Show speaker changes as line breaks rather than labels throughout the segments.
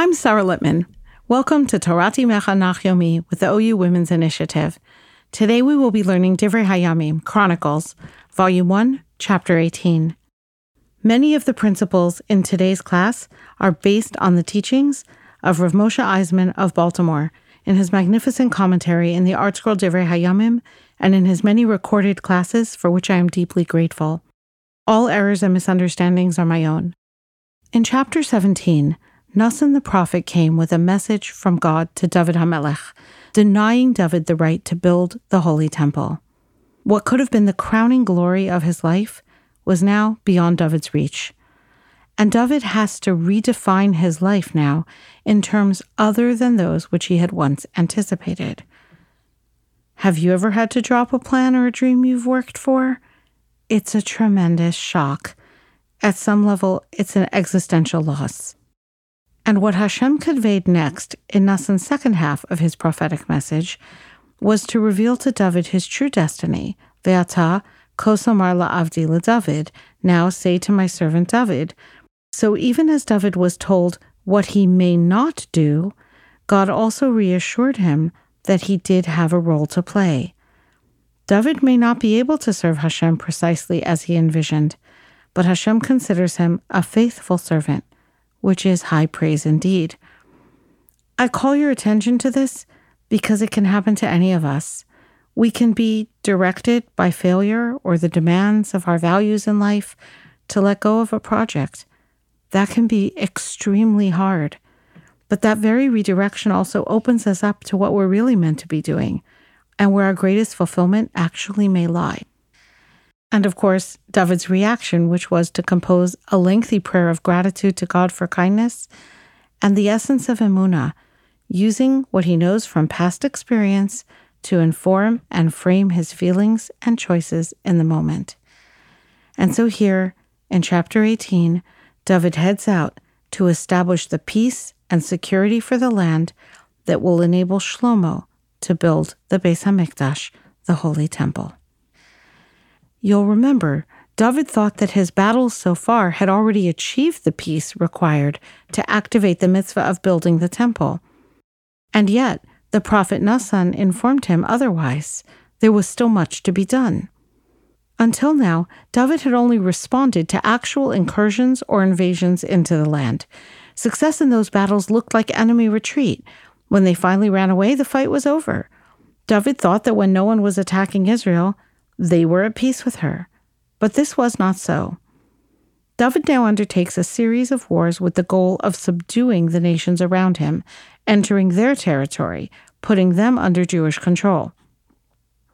I'm Sarah Littman. Welcome to Torat Imecha Nach Yomi with the OU Women's Initiative. Today we will be learning Divrei Hayamim, Chronicles, Volume 1, Chapter 18. Many of the principles in today's class are based on the teachings of Rav Moshe Eisemann of Baltimore in his magnificent commentary in the ArtScroll Divrei Hayamim and in his many recorded classes for which I am deeply grateful. All errors and misunderstandings are my own. In chapter 17, Nassan the prophet came with a message from God to David HaMelech, denying David the right to build the holy temple. What could have been the crowning glory of his life was now beyond David's reach. And David has to redefine his life now in terms other than those which he had once anticipated. Have you ever had to drop a plan or a dream you've worked for? It's a tremendous shock. At some level, it's an existential loss. And what Hashem conveyed next in Nassan's second half of his prophetic message was to reveal to David his true destiny. Ve'ata kosomar la'avdi David. Now say to my servant David. So even as David was told what he may not do, God also reassured him that he did have a role to play. David may not be able to serve Hashem precisely as he envisioned, but Hashem considers him a faithful servant which is high praise indeed. I call your attention to this because it can happen to any of us. We can be directed by failure or the demands of our values in life to let go of a project. That can be extremely hard. But that very redirection also opens us up to what we're really meant to be doing and where our greatest fulfillment actually may lie. And of course, David's reaction, which was to compose a lengthy prayer of gratitude to God for kindness, and the essence of Emunah, using what he knows from past experience to inform and frame his feelings and choices in the moment. And so here, in chapter 18, David heads out to establish the peace and security for the land that will enable Shlomo to build the Beis Hamikdash, the Holy Temple. You'll remember, David thought that his battles so far had already achieved the peace required to activate the mitzvah of building the temple. And yet, the prophet Nassan informed him otherwise. There was still much to be done. Until now, David had only responded to actual incursions or invasions into the land. Success in those battles looked like enemy retreat. When they finally ran away, the fight was over. David thought that when no one was attacking Israel, they were at peace with her. But this was not so. David now undertakes a series of wars with the goal of subduing the nations around him, entering their territory, putting them under Jewish control.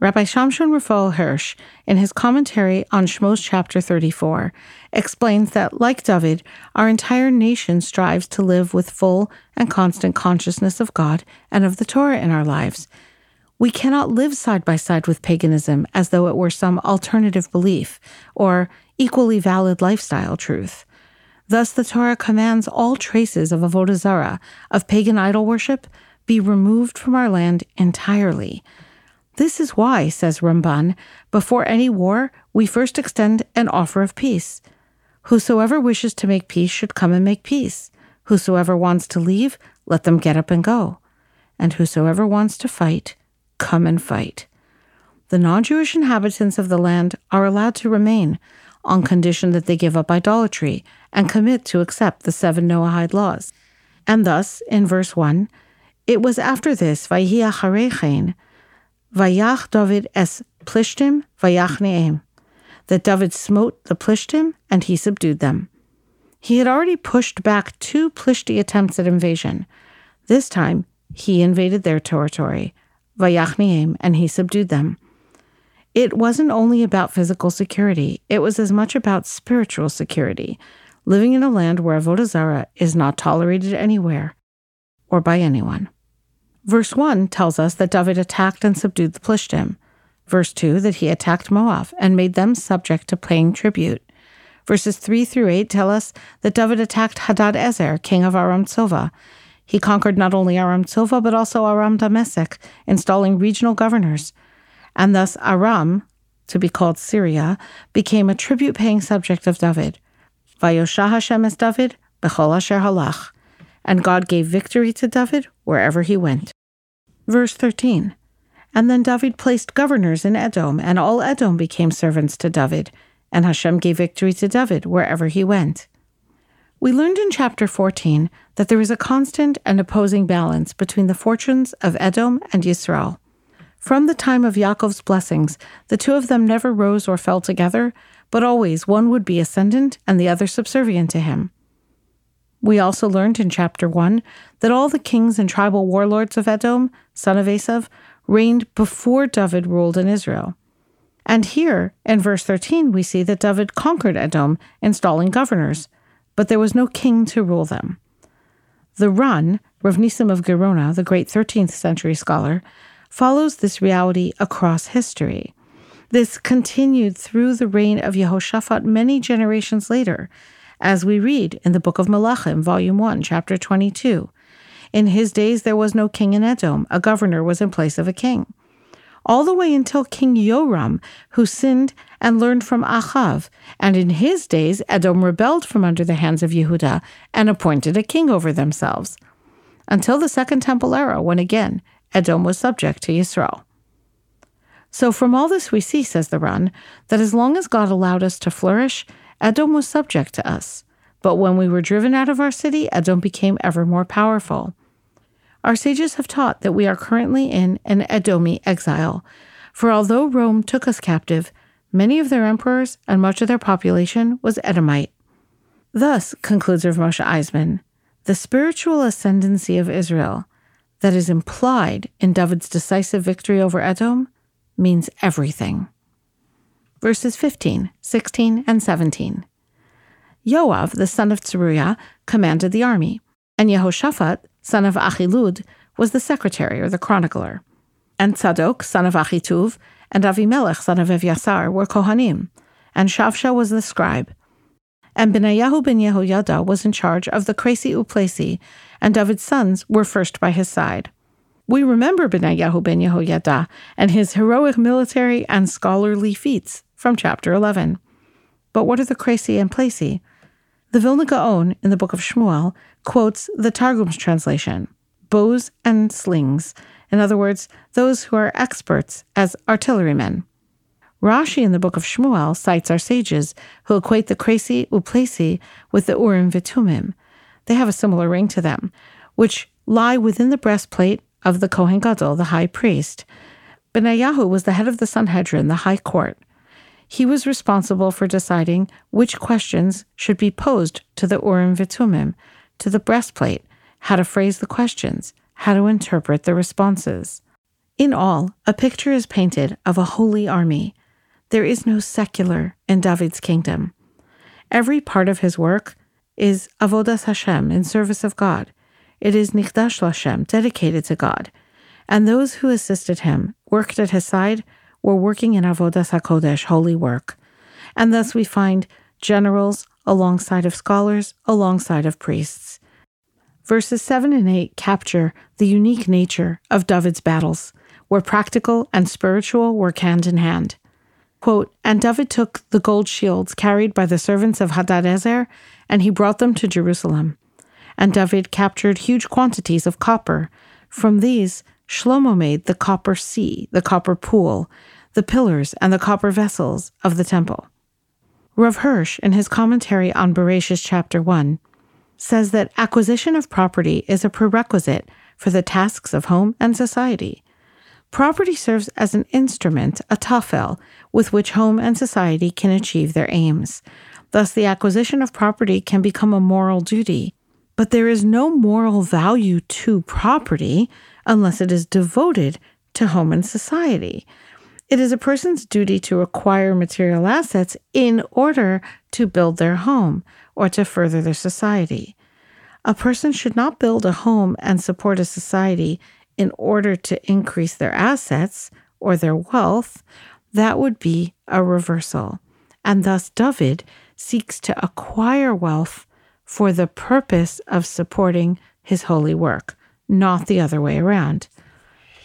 Rabbi Shamshon Raphael Hirsch, in his commentary on Shmos chapter 34, explains that, like David, our entire nation strives to live with full and constant consciousness of God and of the Torah in our lives, we cannot live side by side with paganism as though it were some alternative belief or equally valid lifestyle truth. Thus, the Torah commands all traces of avodah zarah, of pagan idol worship, be removed from our land entirely. This is why, says Ramban, before any war, we first extend an offer of peace. Whosoever wishes to make peace should come and make peace. Whosoever wants to leave, let them get up and go. And whosoever wants to fight, come and fight. The non Jewish inhabitants of the land are allowed to remain on condition that they give up idolatry and commit to accept the seven Noahide laws. And thus, in verse 1, it was after this, acharechein, Vayach David es Plishtim, Vayach Ne'em, that David smote the Plishtim and he subdued them. He had already pushed back two Plishti attempts at invasion. This time, he invaded their territory, Vayachniim, and he subdued them. It wasn't only about physical security, it was as much about spiritual security, living in a land where Avodah Zarah is not tolerated anywhere or by anyone. Verse 1 tells us that David attacked and subdued the Plishtim. Verse 2 that he attacked Moab and made them subject to paying tribute. Verses 3 through 8 tell us that David attacked Hadad Ezer, king of Aram Tzova, he conquered not only Aram Tzova, but also Aram Damascus, installing regional governors. And thus Aram, to be called Syria, became a tribute paying subject of David. Vayosha Hashem es David, bechol asher halach. and God gave victory to David wherever he went. Verse 13 And then David placed governors in Edom, and all Edom became servants to David, and Hashem gave victory to David wherever he went. We learned in chapter 14 that there is a constant and opposing balance between the fortunes of Edom and Yisrael. From the time of Yaakov's blessings, the two of them never rose or fell together, but always one would be ascendant and the other subservient to him. We also learned in chapter 1 that all the kings and tribal warlords of Edom, son of Esav, reigned before David ruled in Israel. And here, in verse 13, we see that David conquered Edom, installing governors, but there was no king to rule them. The Ran, Rav Nisim of Gerona, the great 13th century scholar, follows this reality across history. This continued through the reign of Yehoshaphat many generations later, as we read in the book of Malachim, volume 1, chapter 22. In his days there was no king in Edom, a governor was in place of a king. All the way until King Yoram, who sinned and learned from Achav, and in his days Edom rebelled from under the hands of Yehuda and appointed a king over themselves. Until the Second Temple era, when again Edom was subject to Yisrael. So, from all this, we see, says the Ran, that as long as God allowed us to flourish, Edom was subject to us. But when we were driven out of our city, Edom became ever more powerful. Our sages have taught that we are currently in an Edomi exile, for although Rome took us captive, many of their emperors and much of their population was Edomite. Thus, concludes Rav Moshe Eisemann, the spiritual ascendancy of Israel that is implied in David's decisive victory over Edom means everything. Verses 15, 16, and 17. Yoav, the son of Tzeruiah, commanded the army, and Yehoshaphat, son of Achilud, was the secretary or the chronicler. And Tzadok, son of Achituv, and Avimelech, son of Evyasar, were Kohanim, and Shavsha was the scribe. And Benayahu ben Yehoyada was in charge of the Kresi Uplesi, and David's sons were first by his side. We remember Benayahu ben Yehoyada and his heroic military and scholarly feats from chapter 11. But what are the Kresi and Plesi? The Vilna Gaon in the book of Shmuel quotes the Targum's translation bows and slings, in other words, those who are experts as artillerymen. Rashi in the book of Shmuel cites our sages who equate the Kresi Uplesi with the Urim Vitumim, they have a similar ring to them, which lie within the breastplate of the Kohen Gadol, the high priest. Benayahu was the head of the Sanhedrin, the high court. He was responsible for deciding which questions should be posed to the Urim Vitumim, to the breastplate, how to phrase the questions, how to interpret the responses. In all, a picture is painted of a holy army. There is no secular in David's kingdom. Every part of his work is Avodas Hashem, in service of God. It is Nikdash Hashem, dedicated to God. And those who assisted him, worked at his side, were working in Avodas HaKodesh, holy work. And thus we find generals alongside of scholars, alongside of priests. Verses 7 and 8 capture the unique nature of David's battles, where practical and spiritual work hand in hand. Quote, and David took the gold shields carried by the servants of Hadadezer, and he brought them to Jerusalem. And David captured huge quantities of copper. From these, Shlomo made the copper sea, the copper pool, the pillars, and the copper vessels of the temple. Rav Hirsch, in his commentary on Bereshis chapter 1, says that acquisition of property is a prerequisite for the tasks of home and society. Property serves as an instrument, a tafel, with which home and society can achieve their aims. Thus, the acquisition of property can become a moral duty. But there is no moral value to property unless it is devoted to home and society. It is a person's duty to acquire material assets in order to build their home or to further their society. A person should not build a home and support a society in order to increase their assets or their wealth, that would be a reversal. And thus, David seeks to acquire wealth for the purpose of supporting his holy work, not the other way around.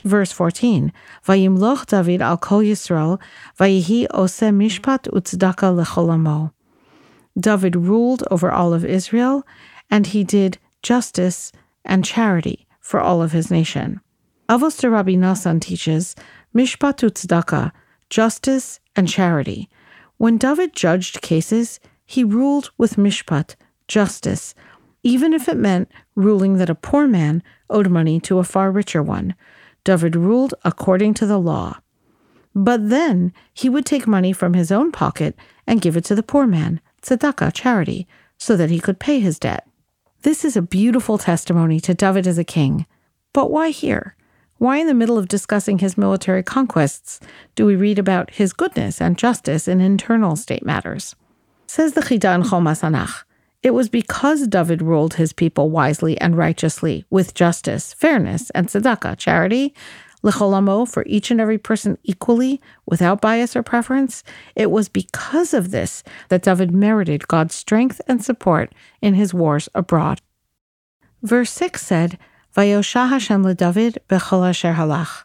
Verse 14, Vayimloch David al kol Yisrael, vayihi ose mishpat utzdaka lecholamo. David ruled over all of Israel, and he did justice, and charity for all of his nation. Avos de Rabbi Nassan teaches Mishpat Tzedakah, justice and charity. When David judged cases, he ruled with Mishpat, justice, even if it meant ruling that a poor man owed money to a far richer one. David ruled according to the law. But then he would take money from his own pocket and give it to the poor man, tzedakah, charity, so that he could pay his debt. This is a beautiful testimony to David as a king. But why here? Why, in the middle of discussing his military conquests, do we read about his goodness and justice in internal state matters? Says the Chida in Chomas Anach, it was because David ruled his people wisely and righteously, with justice, fairness, and tzedakah, charity, licholamo, for each and every person equally, without bias or preference. It was because of this that David merited God's strength and support in his wars abroad. Verse 6 said, Vayosha Hashem leDavid bechol asher halach.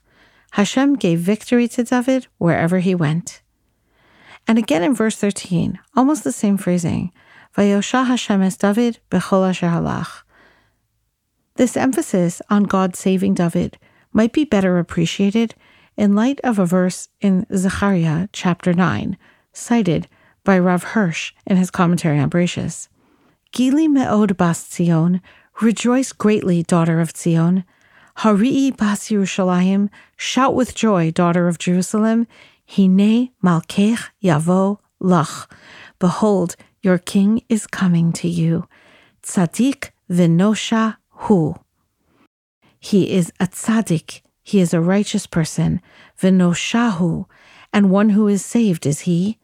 Hashem gave victory to David wherever he went. And again in verse 13, almost the same phrasing, Vayosha Hashem es David bechol asher halach. This emphasis on God saving David might be better appreciated in light of a verse in Zechariah chapter 9, cited by Rav Hirsch in his commentary on Bereshis. Gili me'od bas Tzion, rejoice greatly, daughter of Tzion. Harii bas Yerushalayim, shout with joy, daughter of Jerusalem. Hine malkech yavo lach. Behold, your king is coming to you. Tzadik v'nosha hu. He is a tzaddik, he is a righteous person, v'noshahu, and one who is saved is he.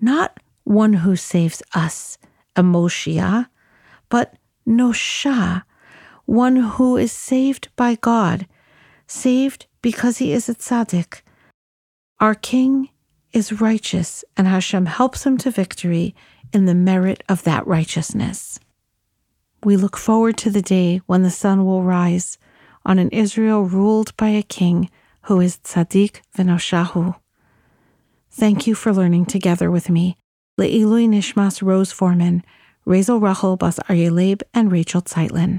Not one who saves us, a but nosha, one who is saved by God, saved because he is a tzaddik. Our king is righteous, and Hashem helps him to victory in the merit of that righteousness. We look forward to the day when the sun will rise on an Israel ruled by a king who is tzaddik v'noshahu. Thank you for learning together with me. Le'ilui Nishmas Rose Foreman, Razel Rachel Bas Aryeleb, and Rachel Zeitlin.